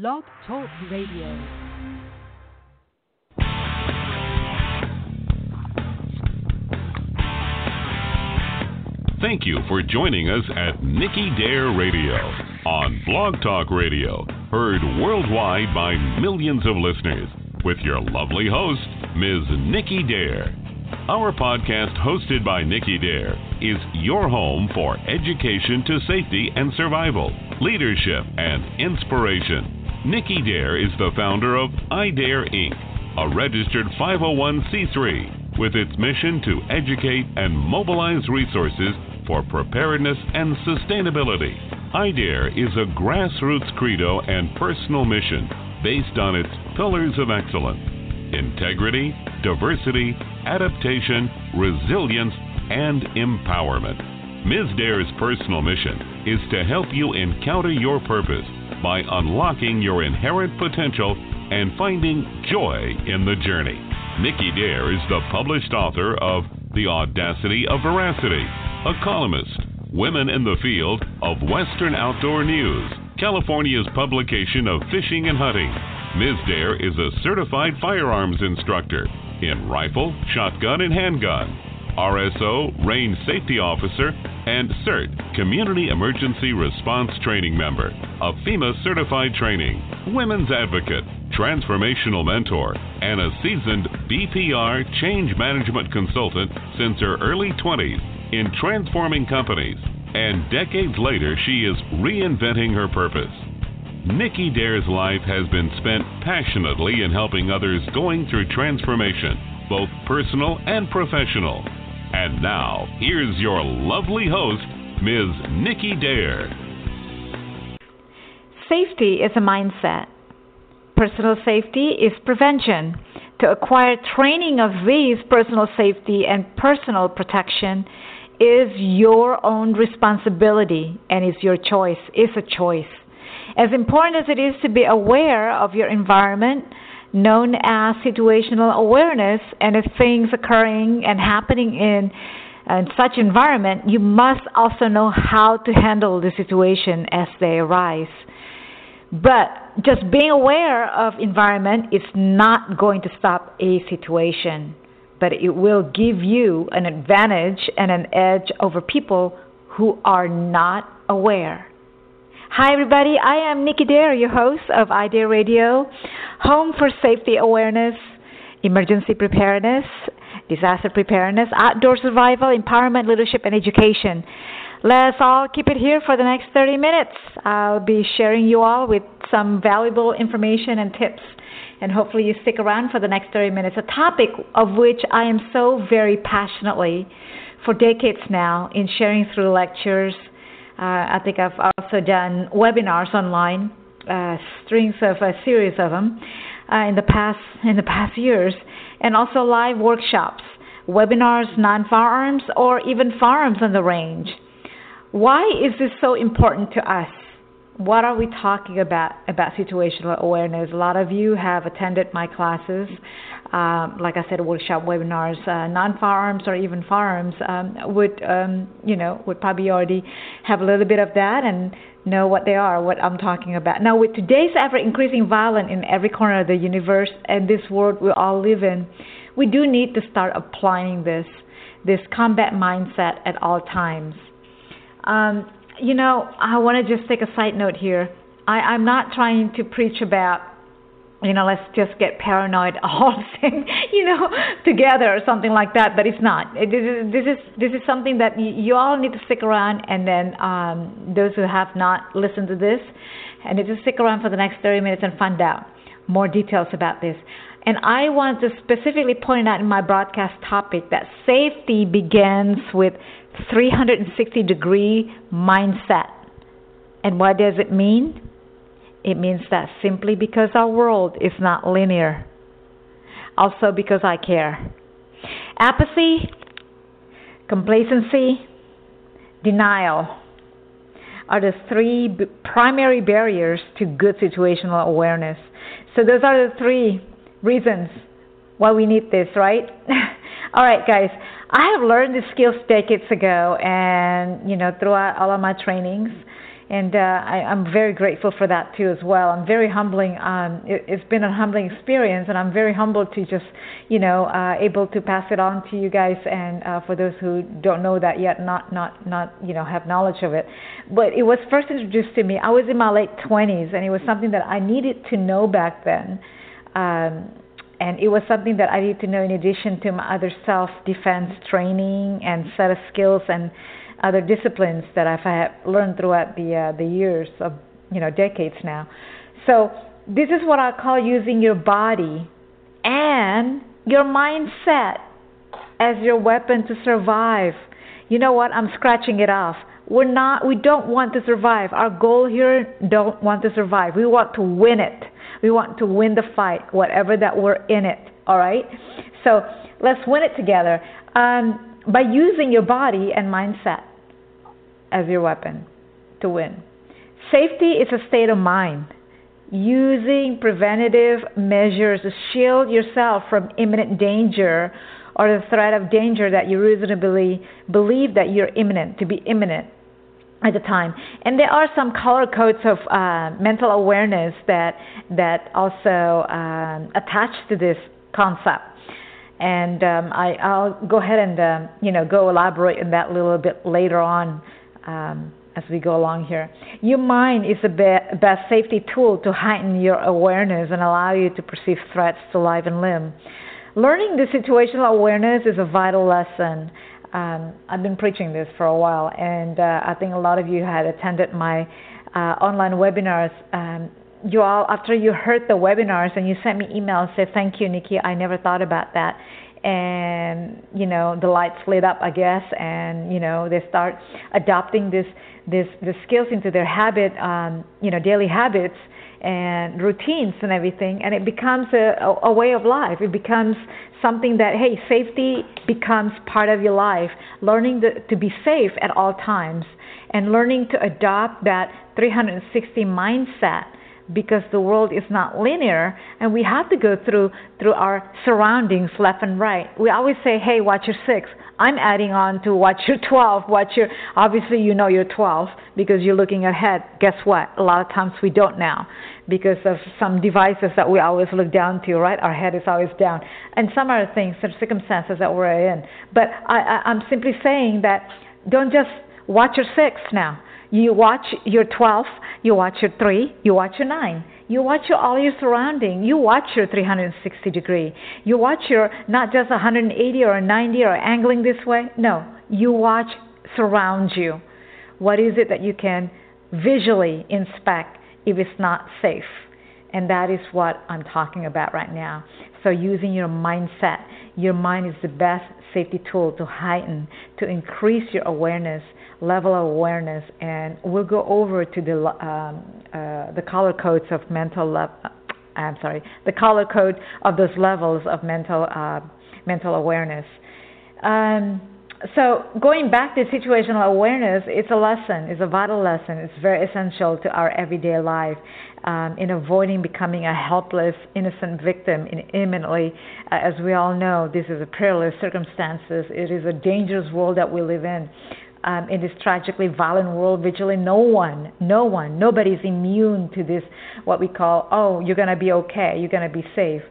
Blog Talk Radio. Thank you for joining us at Nicky Dare Radio on Blog Talk Radio, heard worldwide by millions of listeners, with your lovely host, Ms. Nicky Dare. Our podcast, hosted by Nicky Dare, is your home for education to safety and survival, leadership, and inspiration. Nicky Dare is the founder of iDare Inc., a registered 501c3 with its mission to educate and mobilize resources for preparedness and sustainability. iDare is a grassroots credo and personal mission based on its pillars of excellence integrity, diversity, adaptation, resilience, and empowerment. Ms. Dare's personal mission is to help you encounter your purpose by unlocking your inherent potential and finding joy in the journey. Nicky Dare is the published author of The Audacity of Veracity, a columnist, Women in the Field of Western Outdoor News, California's publication of Fishing and Hunting. Ms. Dare is a certified firearms instructor in rifle, shotgun, and handgun, RSO, range safety officer, and CERT, Community Emergency Response Training member, a FEMA certified training, women's advocate, transformational mentor, and a seasoned BPR change management consultant since her early 20s in transforming companies. And decades later, she is reinventing her purpose. Nicky Dare's life has been spent passionately in helping others going through transformation, both personal and professional. And now, here's your lovely host, Ms. Nicky Dare. Safety is a mindset. Personal safety is prevention. To acquire training of these personal safety and personal protection is your own responsibility and is your choice, is a choice. As important as it is to be aware of your environment, known as situational awareness, and if things occurring and happening in, in such environment, you must also know how to handle the situation as they arise. But just being aware of environment is not going to stop a situation, but it will give you an advantage and an edge over people who are not aware. Hi, everybody. I am Nicky Dare, your host of iDare Radio, home for safety awareness, emergency preparedness, disaster preparedness, outdoor survival, empowerment, leadership, and education. Let's all keep it here for the next 30 minutes. I'll be sharing you all with some valuable information and tips, and hopefully you stick around for the next 30 minutes. A topic of which I am so very passionately for decades now in sharing through lectures. Uh, I think I've also done webinars online, uh, strings of a series of them uh, in the past in the past years, and also live workshops, webinars, non-firearms, or even firearms on the range. Why is this so important to us? What are we talking about about situational awareness? A lot of you have attended my classes, like I said, workshop webinars. Uh, non-firearms or even firearms um, would, um, you know, would probably already have a little bit of that and know what they are, what I'm talking about. Now, with today's ever increasing violence in every corner of the universe and this world we all live in, we do need to start applying this this combat mindset at all times. Um, you know, I want to just take a side note here. I, I'm not trying to preach about, you know, let's just get paranoid all thing, you know, together or something like that. But it's not. It, this is this is something that you, all need to stick around, and then um, those who have not listened to this, and to stick around for the next 30 minutes and find out more details about this. And I want to specifically point out in my broadcast topic that safety begins with 360 degree mindset. And what does it mean? It means that simply because our world is not linear, also because I care. Apathy, complacency, denial are the three b- primary barriers to good situational awareness. So, those are the three reasons why we need this, right? all right, guys. I have learned these skills decades ago, and you know, throughout all of my trainings, and uh, I, I'm very grateful for that too as well. I'm very humbling. Um, it, it's been a humbling experience, and I'm very humbled to just, you know, uh, able to pass it on to you guys. And uh, for those who don't know that yet, not not not you know have knowledge of it, but it was first introduced to me. I was in my late 20s, and it was something that I needed to know back then. Um, and it was something that I needed to know in addition to my other self-defense training and set of skills and other disciplines that I've learned throughout the uh, the years of you know decades now. So this is what I call using your body and your mindset as your weapon to survive. You know what? I'm scratching it off. We're not we don't want to survive. Our goal here don't want to survive. We want to win it. We want to win the fight, whatever that we're in it. All right? So let's win it together um, by using your body and mindset as your weapon to win. Safety is a state of mind. Using preventative measures to shield yourself from imminent danger or the threat of danger that you reasonably believe that you're imminent, to be imminent at the time. And there are some color codes of uh, mental awareness that that also um, attach to this concept. And um, I, I'll go ahead and um, you know go elaborate on that a little bit later on um, as we go along here. Your mind is the be- best safety tool to heighten your awareness and allow you to perceive threats to life and limb. Learning the situational awareness is a vital lesson um, I've been preaching this for a while, and uh, I think a lot of you had attended my uh, online webinars. Um, you all, after you heard the webinars and you sent me emails, said, "Thank you, Nicky. I never thought about that." And you know, the lights lit up, I guess, and you know, they start adopting this this the skills into their habit, um, you know, daily habits and routines and everything, and it becomes a, a, way of life. It becomes something that hey safety becomes part of your life learning to be safe at all times and learning to adopt that 360 mindset because the world is not linear and we have to go through through our surroundings left and right we always say hey watch your six i'm adding on to watch your 12 watch your obviously you know you're 12 because you're looking ahead guess what a lot of times we don't now because of some devices that we always look down to, right? Our head is always down. And some other things, some circumstances that we're in. But I, I, I'm simply saying that don't just watch your six now. You watch your 12, you watch your 3, you watch your 9. You watch your, all your surrounding. You watch your 360 degree. You watch your not just 180 or 90 or angling this way. No, you watch surround you. What is it that you can visually inspect if it's not safe. And that is what I'm talking about right now. So, using your mindset, your mind is the best safety tool to heighten, to increase your awareness, level of awareness. And we'll go over to the um, uh, the color codes of mental. Uh, I'm sorry, the color code of those levels of mental uh, mental awareness. Um, so going back to situational awareness, it's a lesson, it's a vital lesson. It's very essential to our everyday life um, in avoiding becoming a helpless, innocent victim in imminently. Uh, as we all know, this is a perilous circumstances. It is a dangerous world that we live in. Um, in this tragically violent world, virtually no one, no one, nobody is immune to this, what we call, oh, you're to be okay, you're to be safe.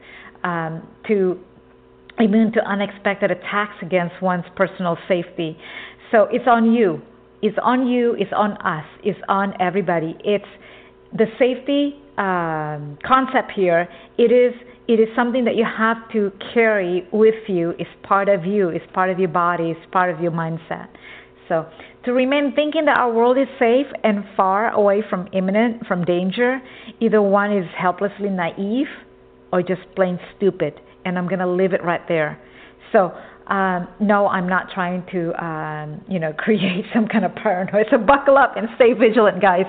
Um, to immune to unexpected attacks against one's personal safety. So it's on you. It's on you. It's on us. It's on everybody. It's the safety um, concept here. It is it is something that you have to carry with you. It's part of you. It's part of your body. It's part of your mindset. So to remain thinking that our world is safe and far away from imminent from danger, either one is helplessly naive or just plain stupid and I'm going to live it right there. So, um, no, I'm not trying to, um, you know, create some kind of paranoia. So buckle up and stay vigilant, guys.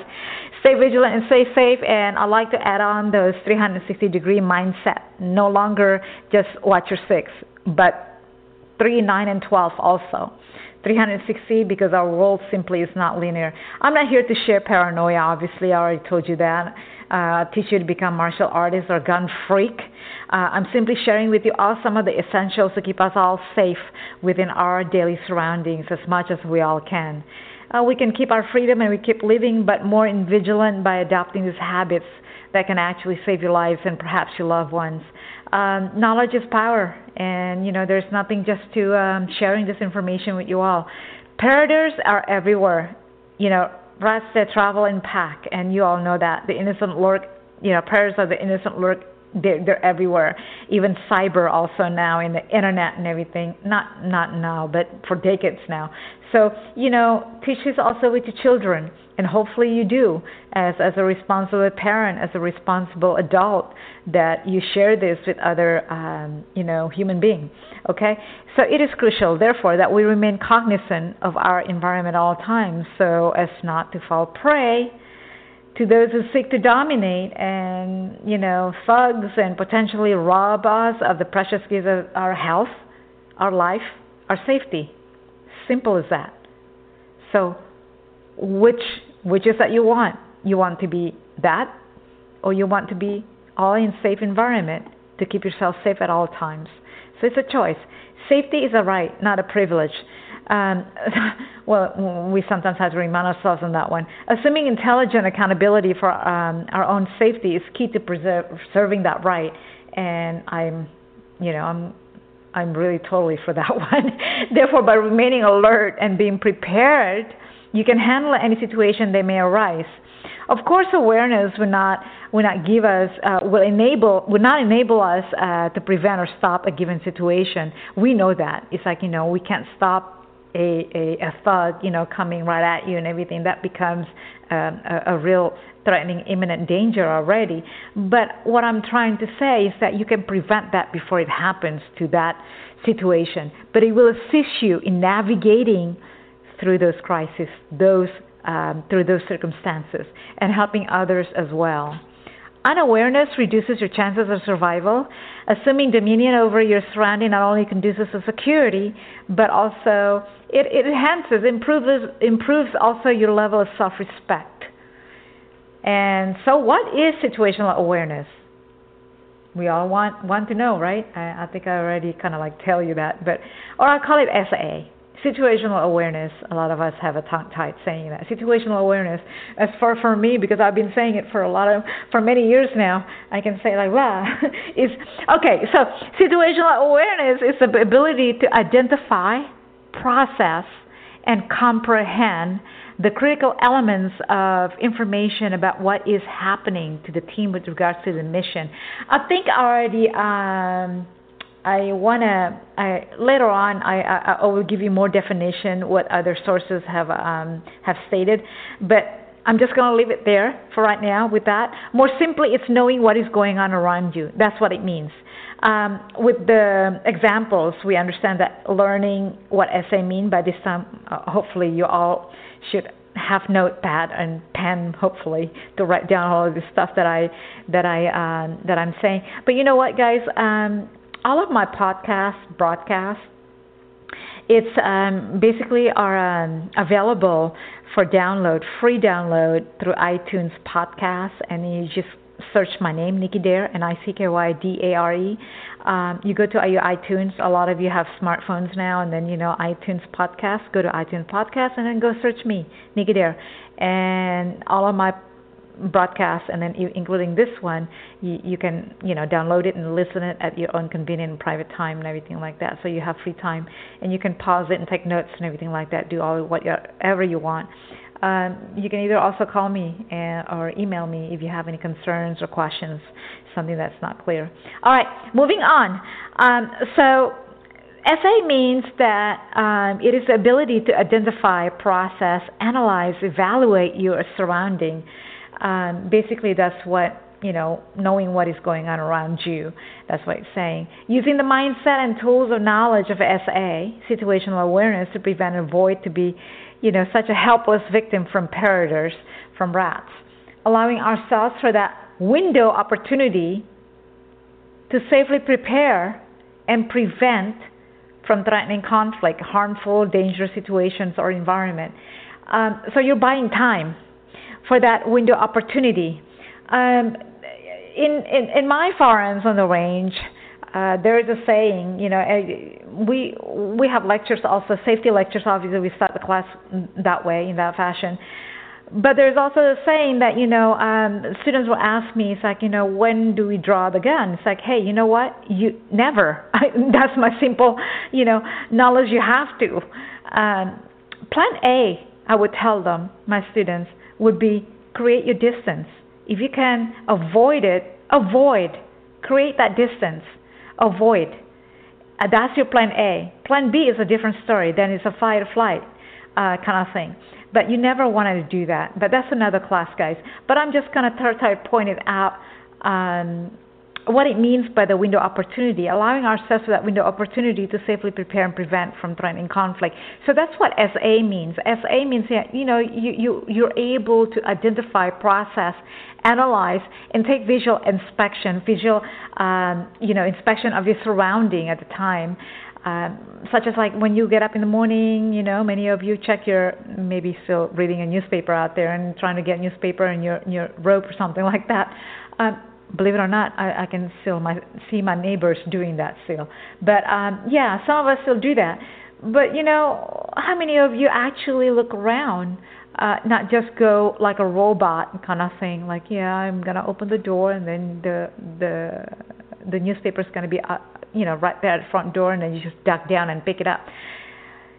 Stay vigilant and stay safe. And I like to add on those 360 degree mindset. No longer just watch your six, but three, nine, and 12 also. 360 because our world simply is not linear. I'm not here to share paranoia, obviously, I already told you that. Uh, teach you to become martial artist or gun freak. Uh, I'm simply sharing with you all some of the essentials to keep us all safe within our daily surroundings as much as we all can. uh, we can keep our freedom and we keep living, but more in vigilant by adopting these habits that can actually save your lives and perhaps your loved ones. Um, knowledge is power, and you know there's nothing just to um, sharing this information with you all. Predators are everywhere. You know, rats that travel in pack, and you all know that the innocent lurk. You know, predators of the innocent lurk they're, they're everywhere even cyber also now in the internet and everything not not now but for decades now so you know teach this also with your children and hopefully you do as as a responsible parent as a responsible adult that you share this with other um, you know human beings okay so it is crucial therefore that we remain cognizant of our environment at all times so as not to fall prey to those who seek to dominate and, you know, thugs and potentially rob us of the precious gifts of our health, our life, our safety. Simple as that. So, which which is that you want? You want to be that, or you want to be all in safe environment to keep yourself safe at all times. So it's a choice. Safety is a right, not a privilege. Um, well, we sometimes have to remind ourselves on that one. Assuming intelligent accountability for um, our own safety is key to preserving that right. And I'm, you know, I'm, I'm really totally for that one. Therefore, by remaining alert and being prepared, you can handle any situation that may arise. Of course, awareness will not will not give us uh, will enable will not enable us uh, to prevent or stop a given situation. We know that it's like you know we can't stop a, a, a thug, you know, coming right at you and everything, that becomes um, a, a real threatening imminent danger already. But what I'm trying to say is that you can prevent that before it happens to that situation. But it will assist you in navigating through those crises, those um, through those circumstances, and helping others as well. Unawareness reduces your chances of survival. Assuming dominion over your surrounding not only conduces to security, but also it, it enhances, improves, improves also your level of self respect. And so, what is situational awareness? We all want, want to know, right? I, I think I already kind of like tell you that, but or I call it SA situational awareness a lot of us have a tongue tied saying that. Situational awareness as far for me because i've been saying it for a lot of for many years now i can say like wow. Is okay so situational awareness is the ability to identify process and comprehend the critical elements of information about what is happening to the team with regards to the mission. I think already um I want to later on I, I, I will give you more definition what other sources have um, have stated, but I'm just going to leave it there for right now with that. More simply, it's knowing what is going on around you. That's what it means. Um, with the examples, we understand that learning what SA mean by this time, uh, hopefully you all should have notepad and pen hopefully to write down all of the stuff that I that I um, that I'm saying. But you know what, guys? Um, all of my podcasts, broadcasts, it's um, basically are um, available for download, free download through iTunes Podcasts, and you just search my name, Nicky Dare, N I C K Y D A R E. Um, you go to your iTunes. A lot of you have smartphones now, and then you know iTunes Podcast. Go to iTunes Podcast, and then go search me, Nicky Dare, and all of my broadcast and then including this one you, you can you know download it and listen it at your own convenient private time and everything like that. So you have free time and you can pause it and take notes and everything like that do all whatever you want. Um, you can either also call me and, or email me if you have any concerns or questions something that's not clear. All right moving on. Um, so SA means that um, it is the ability to identify, process, analyze, evaluate your surrounding, um, basically that's what you know knowing what is going on around you. That's what it's saying. Using the mindset and tools of knowledge of sa situational awareness to prevent and avoid to be you know such a helpless victim from predators from rats. Allowing ourselves for that window opportunity to safely prepare and prevent from threatening conflict harmful dangerous situations or environment. Um, so you're buying time for that window opportunity. Um, in, in, in my forums on the range, uh, there is a saying, you know, we we have lectures also safety lectures. Obviously, we start the class that way in that fashion. But there's also a saying that you know um, students will ask me, it's like you know when do we draw the gun? It's like hey, you know what? You never. That's my simple you know knowledge. You have to. Um, plan A, I would tell them my students would be create your distance. If you can avoid it, avoid. Create that distance. Avoid. Uh, that's your plan A. Plan B is a different story. Then it's a fight or flight uh, kind of thing. But you never wanted to do that. But that's another class, guys. But I'm just going to try to point it out um, what it means by the window opportunity, allowing ourselves that window opportunity to safely prepare and prevent from threatening conflict. So that's what SA means. SA means you know you, you you're able to identify, process, analyze, and take visual inspection, visual um, you know inspection of your surrounding at the time. Um, such as like when you get up in the morning, you know, many of you check your maybe still reading a newspaper out there and trying to get newspaper in your in your rope or something like that. Um, believe it or not, I, I can still my, see my neighbors doing that still. But um, yeah, some of us still do that. But you know, how many of you actually look around? Uh, not just go like a robot kind of thing, like yeah, I'm gonna open the door and then the the the newspaper's gonna be uh, you know right there at the front door, and then you just duck down and pick it up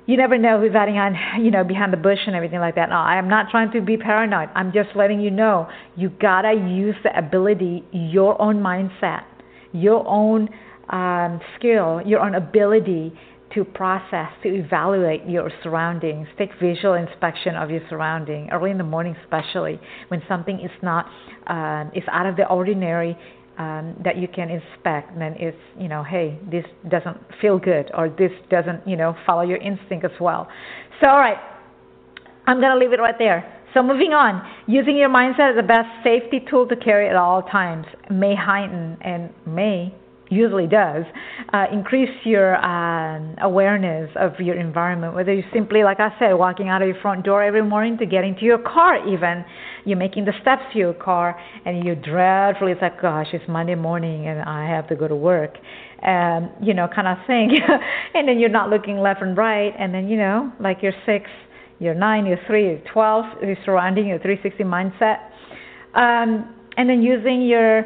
you never know who's hiding on, you know, behind the bush and everything like that. No, I am not trying to be paranoid. I'm just letting you know you gotta use the ability, your own mindset, your own um, skill, your own ability to process, to evaluate your surroundings. Take visual inspection of your surrounding early in the morning, especially when something is not uh, is out of the ordinary um, that you can inspect then it's you know hey this doesn't feel good or this doesn't you know follow your instinct as well. So all right i'm going to leave it right there. So moving on. Using your mindset as the best safety tool to carry at all times may heighten and may usually does uh, increase your um, awareness of your environment whether you simply like i said walking out of your front door every morning to get into your car even. You're making the steps to your car and you're dreadfully it's like gosh it's monday morning and i have to go to work um you know kind of thing. And then you're not looking left and right and then you know like you're six you're nine you're three you're twelve you're surrounding your 360 mindset um and then using your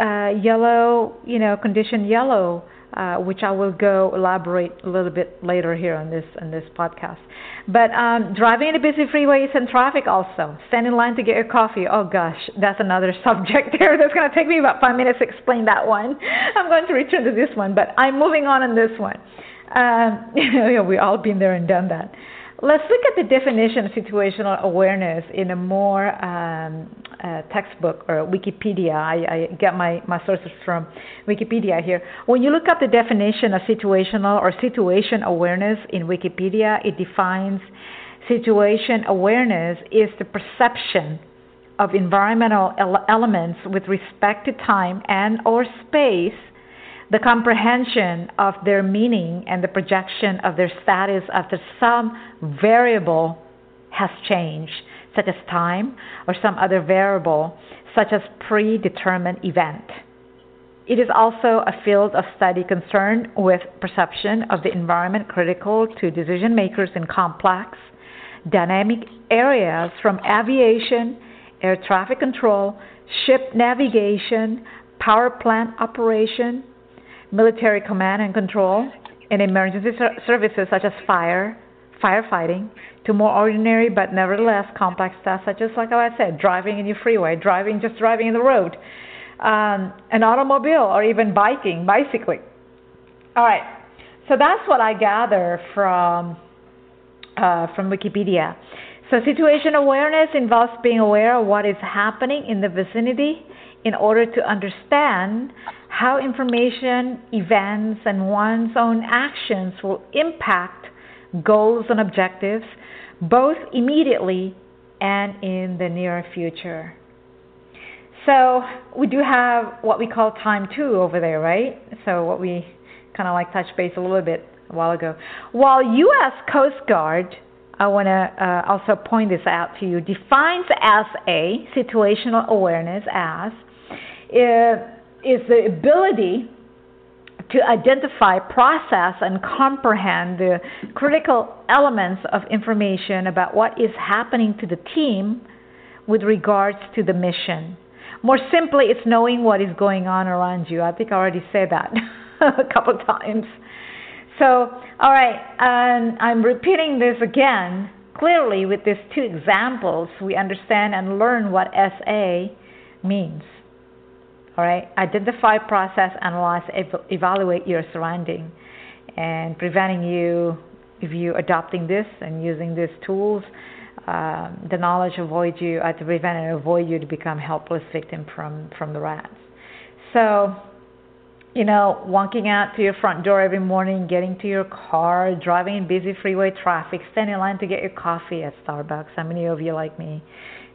uh, yellow, you know, condition yellow, uh, which I will go elaborate a little bit later here on this on this podcast. But um, driving in a busy freeways and traffic also. Stand in line to get your coffee. Oh gosh, that's another subject there. That's going to take me about five minutes to explain that one. I'm going to return to this one, but I'm moving on in this one. Um, you know, we've all been there and done that. Let's look at the definition of situational awareness in a more um, uh, textbook or Wikipedia. I, I get my, my sources from Wikipedia here. When you look up the definition of situational or situation awareness in Wikipedia, it defines situation awareness is the perception of environmental ele- elements with respect to time and or space the comprehension of their meaning and the projection of their status after some variable has changed such as time, or some other variable, such as predetermined event. It is also a field of study concerned with perception of the environment critical to decision makers in complex, dynamic areas from aviation, air traffic control, ship navigation, power plant operation, military command and control, and emergency services such as fire, firefighting, to more ordinary but nevertheless complex tasks, such as, like I said, driving in your freeway, driving, just driving in the road, um, an automobile, or even biking, bicycling. All right, so that's what I gather from uh, from Wikipedia. So, situation awareness involves being aware of what is happening in the vicinity in order to understand how information, events, and one's own actions will impact goals and objectives both immediately and in the near future. So we do have what we call time two over there, right? So what we kind of like touch base a little bit a while ago. While U.S. Coast Guard, I want to uh, also point this out to you, defines as a situational awareness as uh, is the ability to identify, process, and comprehend the critical elements of information about what is happening to the team with regards to the mission. More simply, it's knowing what is going on around you. I think I already said that a couple of times. So, all right, and I'm repeating this again. Clearly, with these two examples, we understand and learn what SA means. All right, identify, process, analyze, ev- evaluate your surrounding, and preventing you, if you adopting this and using these tools, uh, the knowledge avoid you uh, to prevent and avoid you to become helpless victim from from the rats. So, you know, walking out to your front door every morning, getting to your car, driving in busy freeway traffic, standing in line to get your coffee at Starbucks. How many of you like me?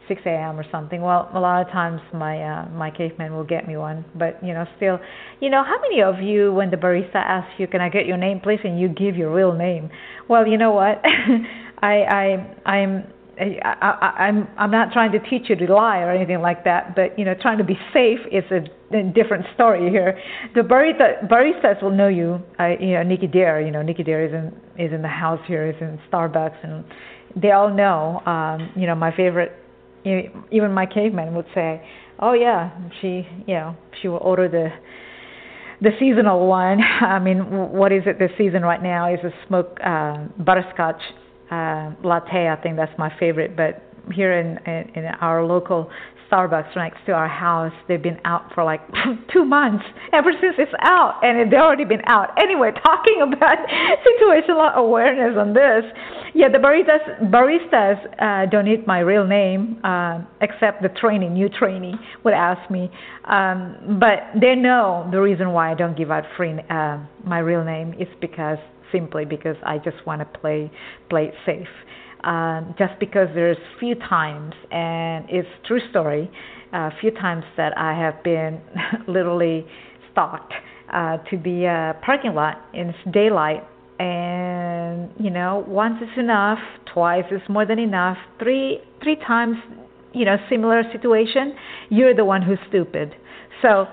6 a.m. or something. Well, a lot of times my uh, my caveman will get me one, but you know, still, you know, how many of you when the barista asks you, "Can I get your name, please?" and you give your real name? Well, you know what? I I I'm I, I, I'm I'm not trying to teach you to lie or anything like that, but you know, trying to be safe is a, a different story here. The barista baristas will know you. I, you know, Nicky Dare. You know, Nicky Dare is in is in the house here, is in Starbucks, and they all know. Um, you know, my favorite even my caveman would say, "Oh yeah, she, you know, she will order the the seasonal one. I mean, what is it this season right now? Is a smoked uh, butterscotch uh, latte. I think that's my favorite. But here in, in in our local Starbucks next to our house. They've been out for like two months ever since it's out, and they've already been out. Anyway, talking about situational awareness on this, yeah, the baristas baristas uh, don't need my real name uh, except the training, new trainee would ask me, um, but they know the reason why I don't give out free uh, my real name is because simply because I just want to play play it safe um, just because there's few times, and it's true story, a uh, few times that I have been literally stalked uh, to the uh, parking lot in daylight, and you know, once is enough, twice is more than enough, three three times, you know, similar situation, you're the one who's stupid. So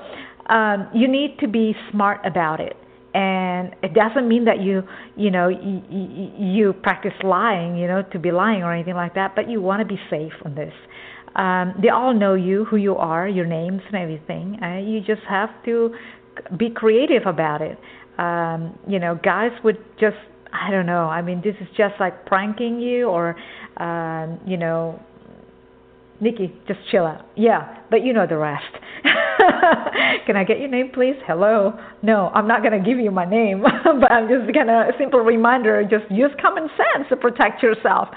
um, you need to be smart about it and it doesn't mean that you you know you, you practice lying you know to be lying or anything like that but you want to be safe on this um, they all know you who you are your names and everything uh, you just have to be creative about it um, you know guys would just i don't know i mean this is just like pranking you or um, you know Nicky, just chill out. Yeah, but you know the rest. Can I get your name, please? Hello. No, I'm not going to give you my name, but I'm just going to a simple reminder just use common sense to protect yourself.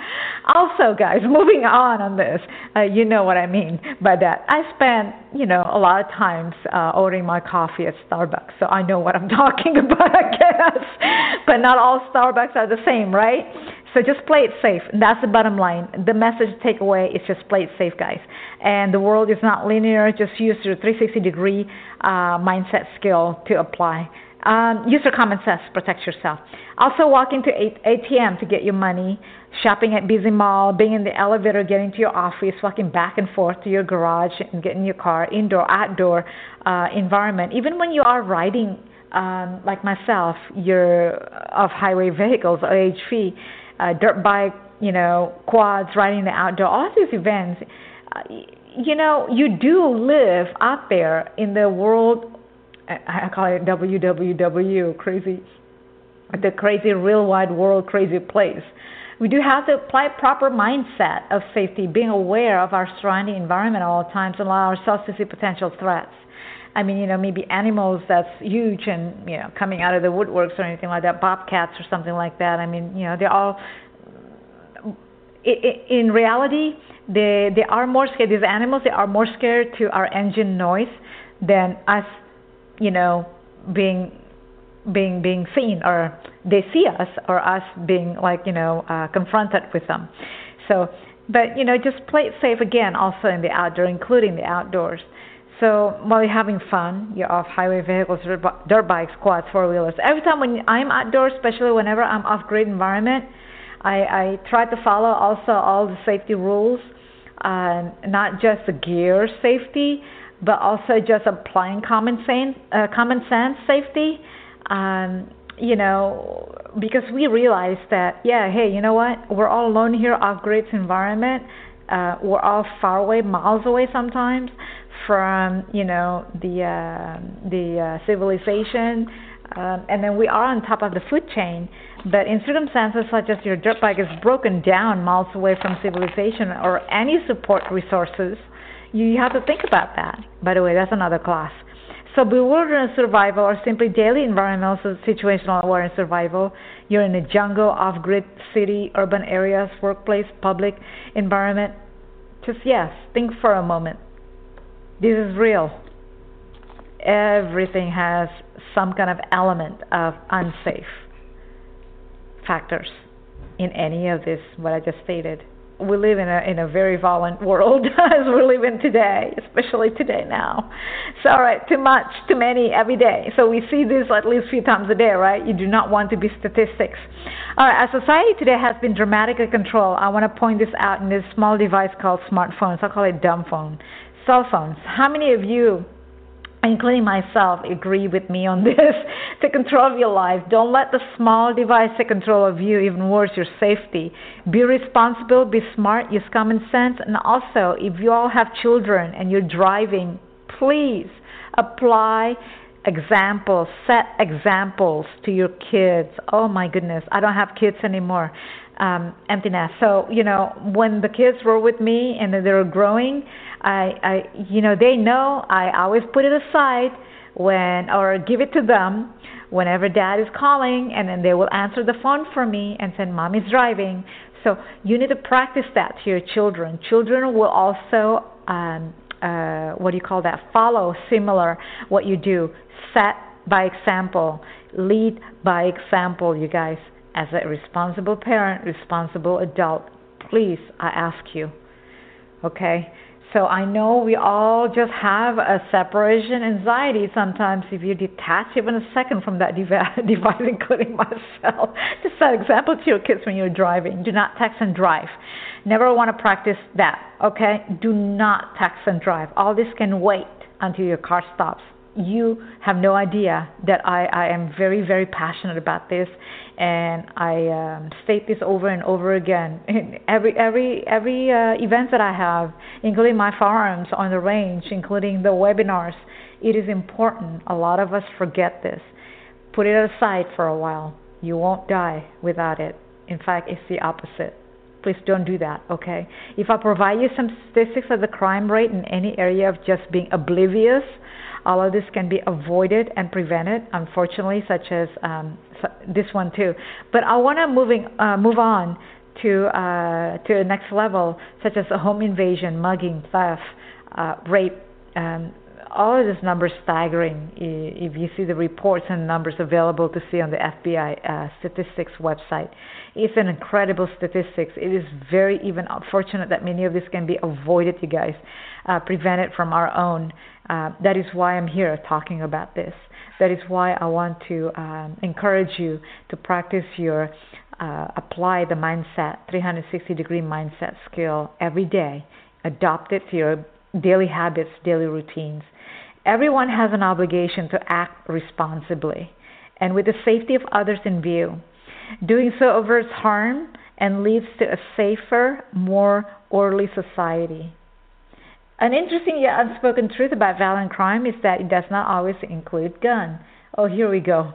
Also, guys, moving on on this, uh, you know what I mean by that. I spend, you know, a lot of times uh, ordering my coffee at Starbucks, so I know what I'm talking about, I guess. But not all Starbucks are the same, right? So just play it safe. That's the bottom line. The message to takeaway is just play it safe, guys. And the world is not linear. Just use your 360 degree uh, mindset skill to apply. Um, use your common sense. Protect yourself. Also, walking to ATM to get your money. Shopping at busy mall, being in the elevator, getting to your office, walking back and forth to your garage, and getting your car, indoor, outdoor uh, environment. Even when you are riding, um, like myself, you're of highway vehicles, OHV uh, dirt bike, you know, quads, riding the outdoor, all these events. Uh, you know, you do live out there in the world. I call it WWW, crazy, the crazy real wide world, crazy place. We do have to apply a proper mindset of safety, being aware of our surrounding environment at all times, and allow ourselves to see potential threats. I mean, you know, maybe animals that's huge and you know coming out of the woodworks or anything like that, bobcats or something like that. I mean, you know, they're all. In reality, they they are more scared. These animals they are more scared to our engine noise than us, you know, being being being seen or they see us or us being like you know uh, confronted with them. So, but you know, just play it safe again. Also in the outdoor, including the outdoors. So while you're having fun, you're off highway vehicles, dirt bikes, quads, four wheelers. Every time when I'm outdoors, especially whenever I'm off grid environment, I, I try to follow also all the safety rules, uh, not just the gear safety, but also just applying common sense, uh, common sense safety. Um, you know, because we realize that, yeah, hey, you know what? We're all alone here off grid's environment. Uh, we're all far away, miles away sometimes from, you know, the uh, the uh, civilization, um, and then we are on top of the food chain. But in circumstances such as your dirt bike is broken down miles away from civilization or any support resources, you have to think about that. By the way, that's another class. So bewildering survival or simply daily environmental situational awareness survival. You're in a jungle, off-grid, city, urban areas, workplace, public environment. Just yes, think for a moment. This is real. Everything has some kind of element of unsafe factors in any of this what I just stated we live in a in a very violent world as we live in today, especially today now. So right, too much, too many every day. So we see this at least a few times a day, right? You do not want to be statistics. All right, our society today has been dramatically controlled. I want to point this out in this small device called smartphones. I call it dumb phone, cell phones. How many of you including myself, agree with me on this. take control of your life. Don't let the small device take control of you, even worse, your safety. Be responsible, be smart, use common sense. And also, if you all have children and you're driving, please apply examples, set examples to your kids. Oh my goodness, I don't have kids anymore. Um, empty nest. So, you know, when the kids were with me and they were growing, I, I, you know, they know I always put it aside when, or give it to them whenever dad is calling, and then they will answer the phone for me and say, Mommy's driving. So you need to practice that to your children. Children will also, um, uh, what do you call that? Follow similar what you do. Set by example. Lead by example, you guys. As a responsible parent, responsible adult, please, I ask you. Okay? So I know we all just have a separation anxiety sometimes if you detach even a second from that device, including myself. Just an example to your kids when you're driving. Do not text and drive. Never want to practice that, okay? Do not text and drive. All this can wait until your car stops you have no idea that I, I am very, very passionate about this, and I um, state this over and over again in every every every uh, event that I have, including my forums on the range, including the webinars. It is important. A lot of us forget this. Put it aside for a while. You won't die without it. In fact, it's the opposite. Please don't do that, okay? If I provide you some statistics of the crime rate in any area of just being oblivious all of this can be avoided and prevented, unfortunately, such as um, this one too. But I want to moving uh, move on to uh, to the next level, such as a home invasion, mugging, theft, uh, rape. Um, all of these numbers staggering. If you see the reports and numbers available to see on the FBI uh, statistics website, it's an incredible statistics. It is very even unfortunate that many of these can be avoided, you guys, uh, prevented from our own uh, that is why I'm here talking about this. That is why I want to um, encourage you to practice your uh, apply the mindset 360 degree mindset skill every day. Adopt it to your daily habits, daily routines. Everyone has an obligation to act responsibly and with the safety of others in view. Doing so averts harm and leads to a safer, more orderly society. An interesting yet unspoken truth about violent crime is that it does not always include gun. Oh, here we go.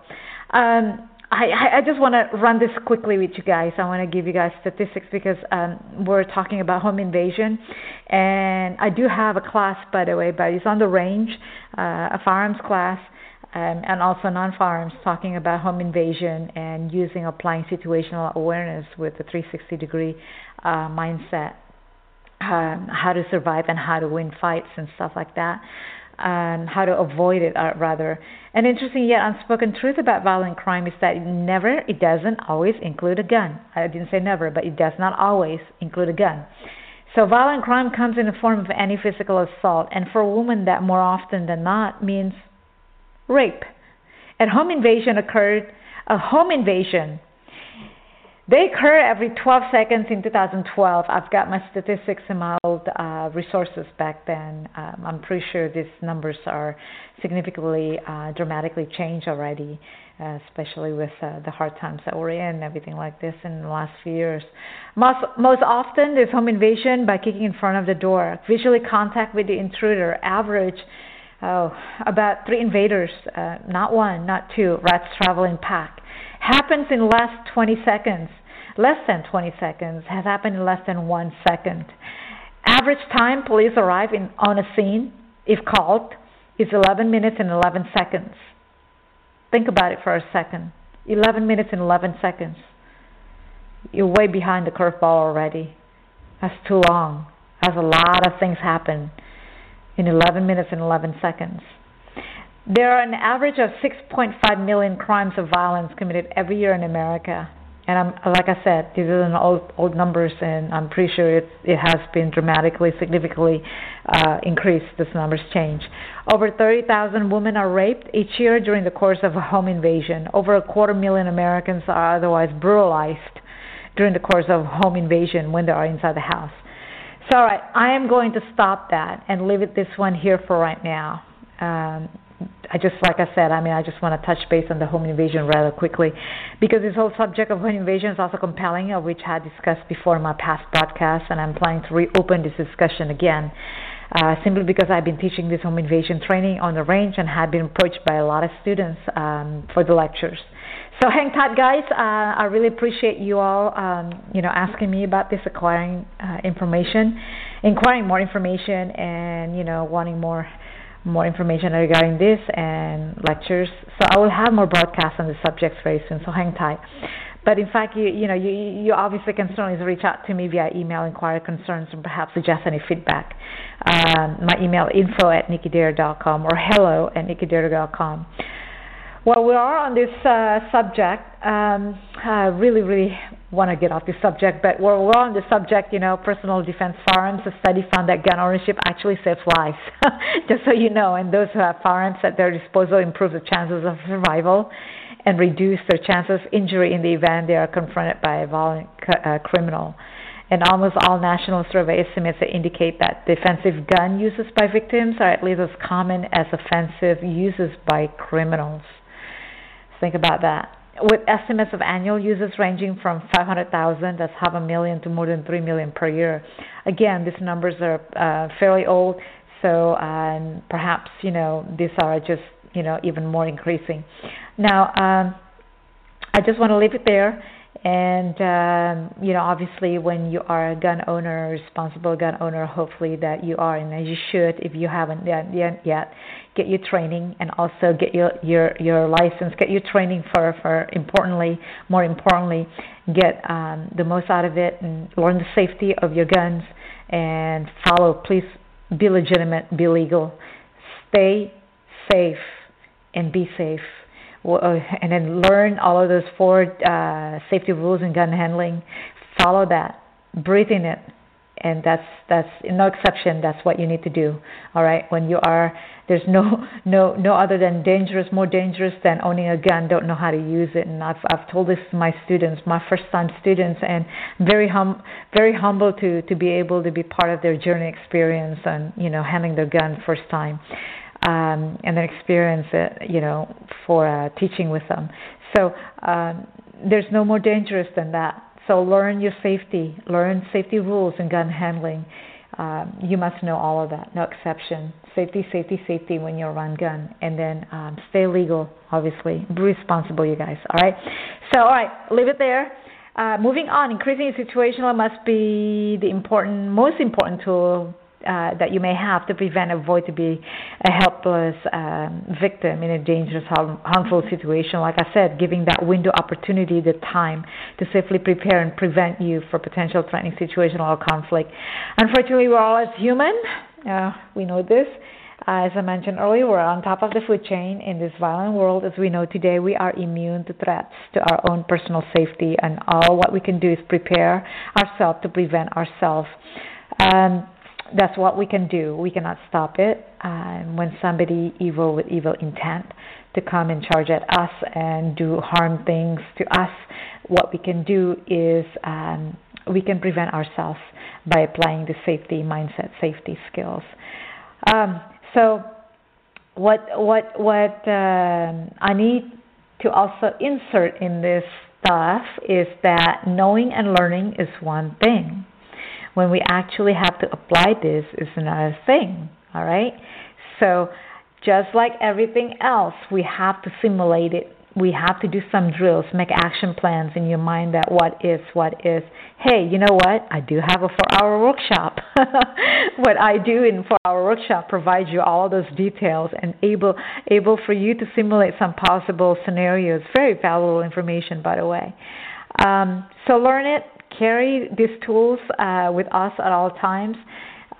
Um, I, I just want to run this quickly with you guys. I want to give you guys statistics because um, we're talking about home invasion, and I do have a class, by the way, but it's on the range, uh, a firearms class, um, and also non-firearms, talking about home invasion and using applying situational awareness with a 360 degree uh, mindset. Um, how to survive and how to win fights and stuff like that, and how to avoid it, uh, rather. An interesting yet unspoken truth about violent crime is that it never, it doesn't always include a gun. I didn't say never, but it does not always include a gun. So violent crime comes in the form of any physical assault, and for a woman, that more often than not means rape. A home invasion occurred. A home invasion They occur every 12 seconds in 2012. I've got my statistics in my old uh, resources back then. Um, I'm pretty sure these numbers are significantly, uh, dramatically changed already, uh, especially with uh, the hard times that we're in everything like this in the last few years. Most, most often, there's home invasion by kicking in front of the door. Visually contact with the intruder. Average oh, about three invaders, uh, not one, not two. Rats travel in pack happens in less 20 seconds. Less than 20 seconds has happened in less than one second. Average time police arrive in, on a scene, if called, is 11 minutes and 11 seconds. Think about it for a second. 11 minutes and 11 seconds. You're way behind the curveball already. That's too long. That's a lot of things happen in 11 minutes and 11 seconds. There are an average of 6.5 million crimes of violence committed every year in America. And I'm, like I said, these are old, old numbers, and I'm pretty sure it, it has been dramatically, significantly uh, increased. This numbers change. Over 30,000 women are raped each year during the course of a home invasion. Over a quarter million Americans are otherwise brutalized during the course of home invasion when they are inside the house. So, all right, I am going to stop that and leave it this one here for right now. Um, I just, like I said, I mean, I just want to touch base on the home invasion rather quickly because this whole subject of home invasion is also compelling, of which I discussed before in my past broadcasts, and I'm planning to reopen this discussion again. Uh, simply because I've been teaching this home invasion training on the range and had been approached by a lot of students um, for the lectures. So hang tight, guys. Uh, I really appreciate you all, um, you know, asking me about this, acquiring uh, information, inquiring more information, and you know, wanting more more information regarding this and lectures. So I will have more broadcasts on the subjects very soon. So hang tight. But in fact, you you know you you obviously can certainly reach out to me via email, inquire concerns, and perhaps suggest any feedback. Um, my email info at nickydare.com or hello at nickydare.com. Well, we are on this uh, subject. Um, I really, really want to get off this subject, but we're, we're on the subject, you know, personal defense firearms. A study found that gun ownership actually saves lives, just so you know. And those who have firearms at their disposal improve the chances of survival and reduce their chances of injury in the event they are confronted by a violent uh, criminal. And almost all national survey estimates indicate that defensive gun uses by victims are at least as common as offensive uses by criminals. Think about that. With estimates of annual users ranging from 500,000, that's half a million, to more than 3 million per year. Again, these numbers are uh, fairly old, so um, perhaps, you know, these are just, you know, even more increasing. Now, um, I just want to leave it there. And um, you know, obviously, when you are a gun owner, responsible gun owner, hopefully that you are, and as you should, if you haven't yet, yet get your training and also get your your your license get your training for for importantly more importantly get um, the most out of it and learn the safety of your guns and follow please be legitimate be legal. Stay safe and be safe and then learn all of those four uh, safety rules in gun handling. Follow that. Breathe in it. And that's that's no exception. That's what you need to do. All right? When you are there's no no no other than dangerous more dangerous than owning a gun. Don't know how to use it. And i've i've told this to my students my first time students and very hum very humble to to be able to be part of their journey experience and you know handling their gun first time um and then experience it you know for uh, teaching with them so um there's no more dangerous than that so learn your safety, learn safety rules in gun handling. Um, you must know all of that, no exception. Safety, safety, safety when you run gun, and then um, stay legal. Obviously, be responsible, you guys. All right. So, all right, leave it there. Uh, moving on, increasing situational must be the important, most important tool uh, that you may have to prevent, avoid to be a helpless um, victim in a dangerous, harmful situation. Like I said, giving that window opportunity, the time to safely prepare and prevent you for potential threatening situation or conflict. Unfortunately, we're all as human. Uh, we know this. Uh, as I mentioned earlier, we're on top of the food chain in this violent world. As we know today, we are immune to threats to our own personal safety, and all what we can do is prepare ourselves to prevent ourselves. Um, that's what we can do. We cannot stop it. Um, when somebody evil with evil intent to come and charge at us and do harm things to us. What we can do is um, we can prevent ourselves by applying the safety mindset, safety skills. Um, so, what what what um, I need to also insert in this stuff is that knowing and learning is one thing. When we actually have to apply this is another thing. All right. So, just like everything else, we have to simulate it we have to do some drills, make action plans in your mind that what is, what is. Hey, you know what? I do have a four hour workshop. what I do in four hour workshop provides you all those details and able able for you to simulate some possible scenarios. Very valuable information by the way. Um, so learn it, carry these tools uh, with us at all times.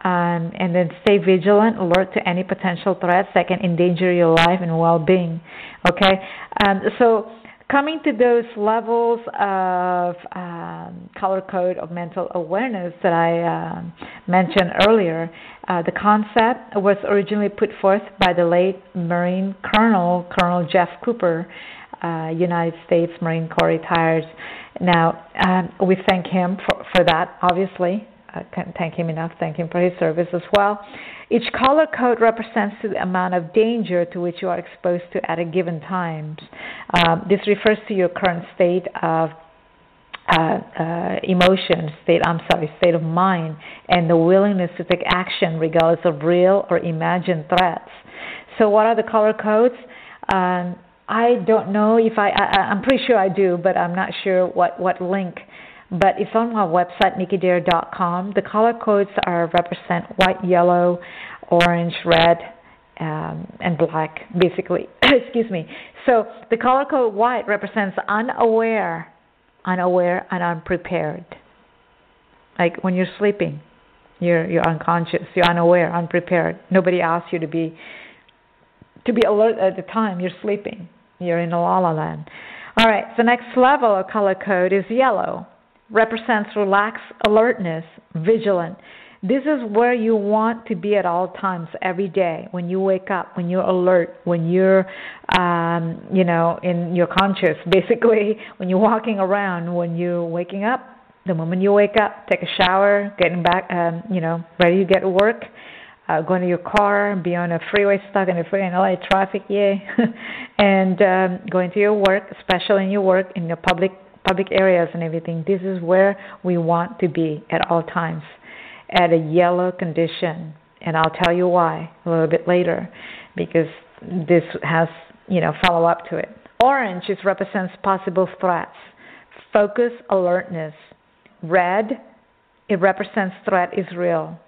Um, and then stay vigilant, alert to any potential threats that can endanger your life and well being. Okay? Um, so, coming to those levels of um, color code of mental awareness that I um, mentioned earlier, uh, the concept was originally put forth by the late Marine Colonel, Colonel Jeff Cooper, uh, United States Marine Corps retired. Now, um, we thank him for, for that, obviously. I can't thank him enough. Thank him for his service as well. Each color code represents the amount of danger to which you are exposed to at a given time. Um, this refers to your current state of uh, uh, emotion, state, I'm sorry, state of mind, and the willingness to take action regardless of real or imagined threats. So, what are the color codes? Um, I don't know if I, I, I'm pretty sure I do, but I'm not sure what, what link but it's on my website, nickydare.com. The color codes are represent white, yellow, orange, red, um, and black, basically. Excuse me. So the color code white represents unaware, unaware, and unprepared. Like when you're sleeping, you're you're unconscious, you're unaware, unprepared. Nobody asks you to be to be alert at the time you're sleeping. You're in a la la land. All right, the next level of color code is yellow represents relaxed alertness, vigilant. This is where you want to be at all times, every day. When you wake up, when you're alert, when you're, um, you know, in your conscious. Basically, when you're walking around, when you're waking up, the moment you wake up, take a shower, getting back, um, you know, ready to get to work, uh, going to your car, be on a freeway stuck in the freeway in LA traffic, yay, and um, going to your work, especially in your work in the public public areas and everything. This is where we want to be at all times, at a yellow condition. And I'll tell you why a little bit later, because this has, you know, follow up to it. Orange is represents possible threats. Focus, alertness. Red, it represents threat is real.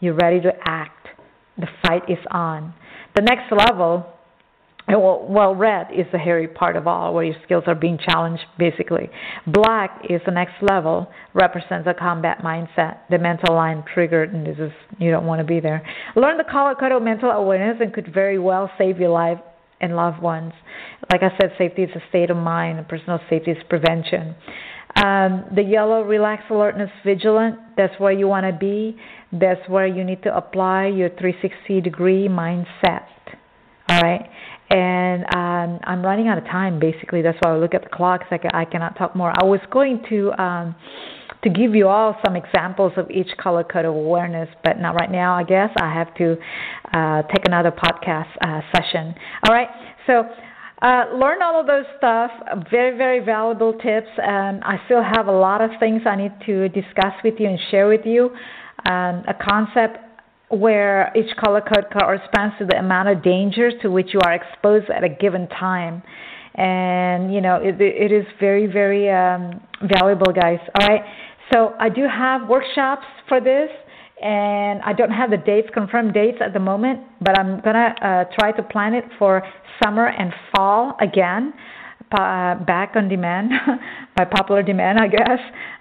You're ready to act. The fight is on. The next level uh, well, well, red is the hairy part of all, where your skills are being challenged, basically. Black is the next level, represents a combat mindset, the mental line triggered, and this is, you don't want to be there. Learn the color code of mental awareness and could very well save your life and loved ones. Like I said, safety is a state of mind, and personal safety is prevention. Um, the yellow, relax, alertness, vigilant, that's where you want to be. That's where you need to apply your 360 degree mindset. All right and um, I'm running out of time. Basically, that's why I look at the clock. Cause I, I cannot talk more. I was going to um, to give you all some examples of each color code of awareness, but not right now. I guess I have to uh, take another podcast uh, session. All right, so. Uh, learn all of those stuff. Very, very valuable tips. And I still have a lot of things I need to discuss with you and share with you. Um, a concept where each color code corresponds to the amount of danger to which you are exposed at a given time. And, you know, it, it is very, very um, valuable, guys. All right. So I do have workshops for this, and I don't have the dates, confirmed dates at the moment, but I'm to uh, try to plan it for summer and fall again uh, back on demand, by popular demand, I guess.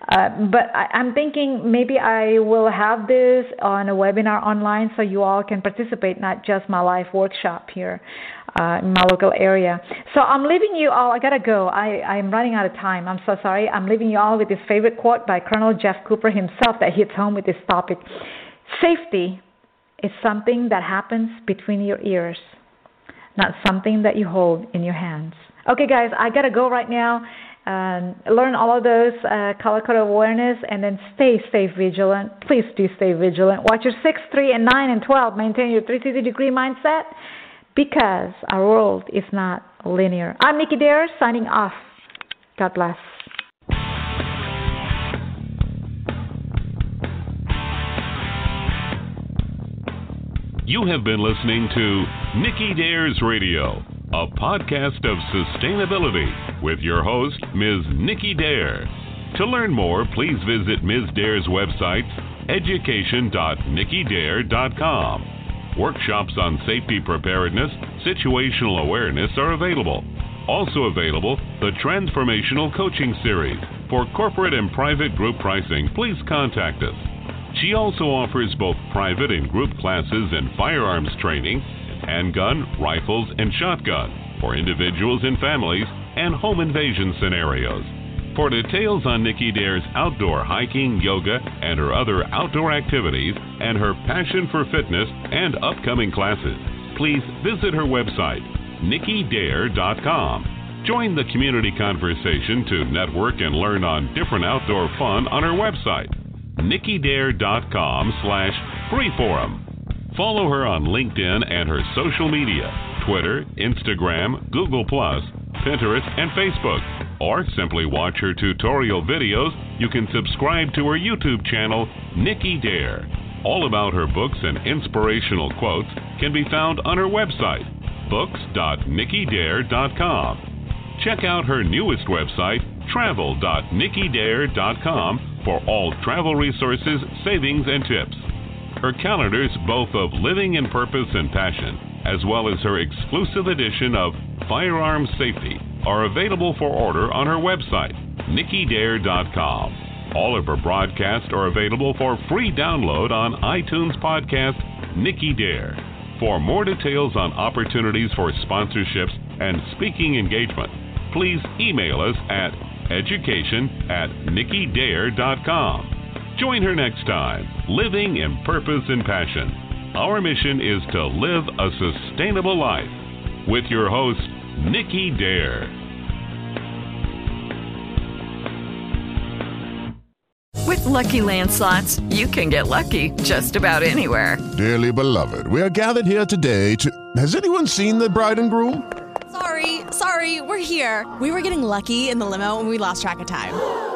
Uh, but I, I'm thinking maybe I will have this on a webinar online so you all can participate, not just my live workshop here uh, in my local area. So I'm leaving you all. I gotta go. I I'm running out of time. I'm so sorry. I'm leaving you all with this favorite quote by Colonel Jeff Cooper himself that hits home with this topic. Safety is something that happens between your ears. not something that you hold in your hands. Okay, guys, I got to go right now. and learn all of those uh, color code awareness and then stay stay vigilant. Please do stay vigilant. Watch your 6, 3, and 9 and 12. Maintain your 360 degree mindset because our world is not linear. I'm Nicky Dare signing off. God bless. You have been listening to Nicky Dares Radio, a podcast of sustainability with your host, Ms. Nicky Dare. To learn more, please visit Ms. Dare's website, education.nickydare.com. Workshops on safety preparedness, situational awareness are available. Also available, the Transformational Coaching Series. For corporate and private group pricing, please contact us. She also offers both private and group classes and firearms training, handgun, rifles, and shotgun for individuals and families, and home invasion scenarios. For details on Nicky Dare's outdoor hiking, yoga, and her other outdoor activities, and her passion for fitness and upcoming classes, please visit her website, nickydare.com. Join the community conversation to network and learn on different outdoor fun on her website nickydare.com slash freeforum. Follow her on LinkedIn and her social media, Twitter, Instagram, Google+, Pinterest, and Facebook. Or simply watch her tutorial videos. You can subscribe to her YouTube channel, Nicky Dare. All about her books and inspirational quotes can be found on her website, books.nickydare.com. Check out her newest website, travel.nickydare.com for all travel resources, savings, and tips. Her calendars, both of Living in Purpose and Passion, as well as her exclusive edition of Firearm Safety, are available for order on her website, nickydare.com. All of her broadcasts are available for free download on iTunes podcast Nicky Dare. For more details on opportunities for sponsorships and speaking engagement, please email us at education at nickydare.com. Join her next time, living in purpose and passion. Our mission is to live a sustainable life with your host, Nicky Dare. With LuckyLand Slots, you can get lucky just about anywhere. Dearly beloved, we are gathered here today to. Has anyone seen the bride and groom? Sorry, sorry, we're here. We were getting lucky in the limo and we lost track of time.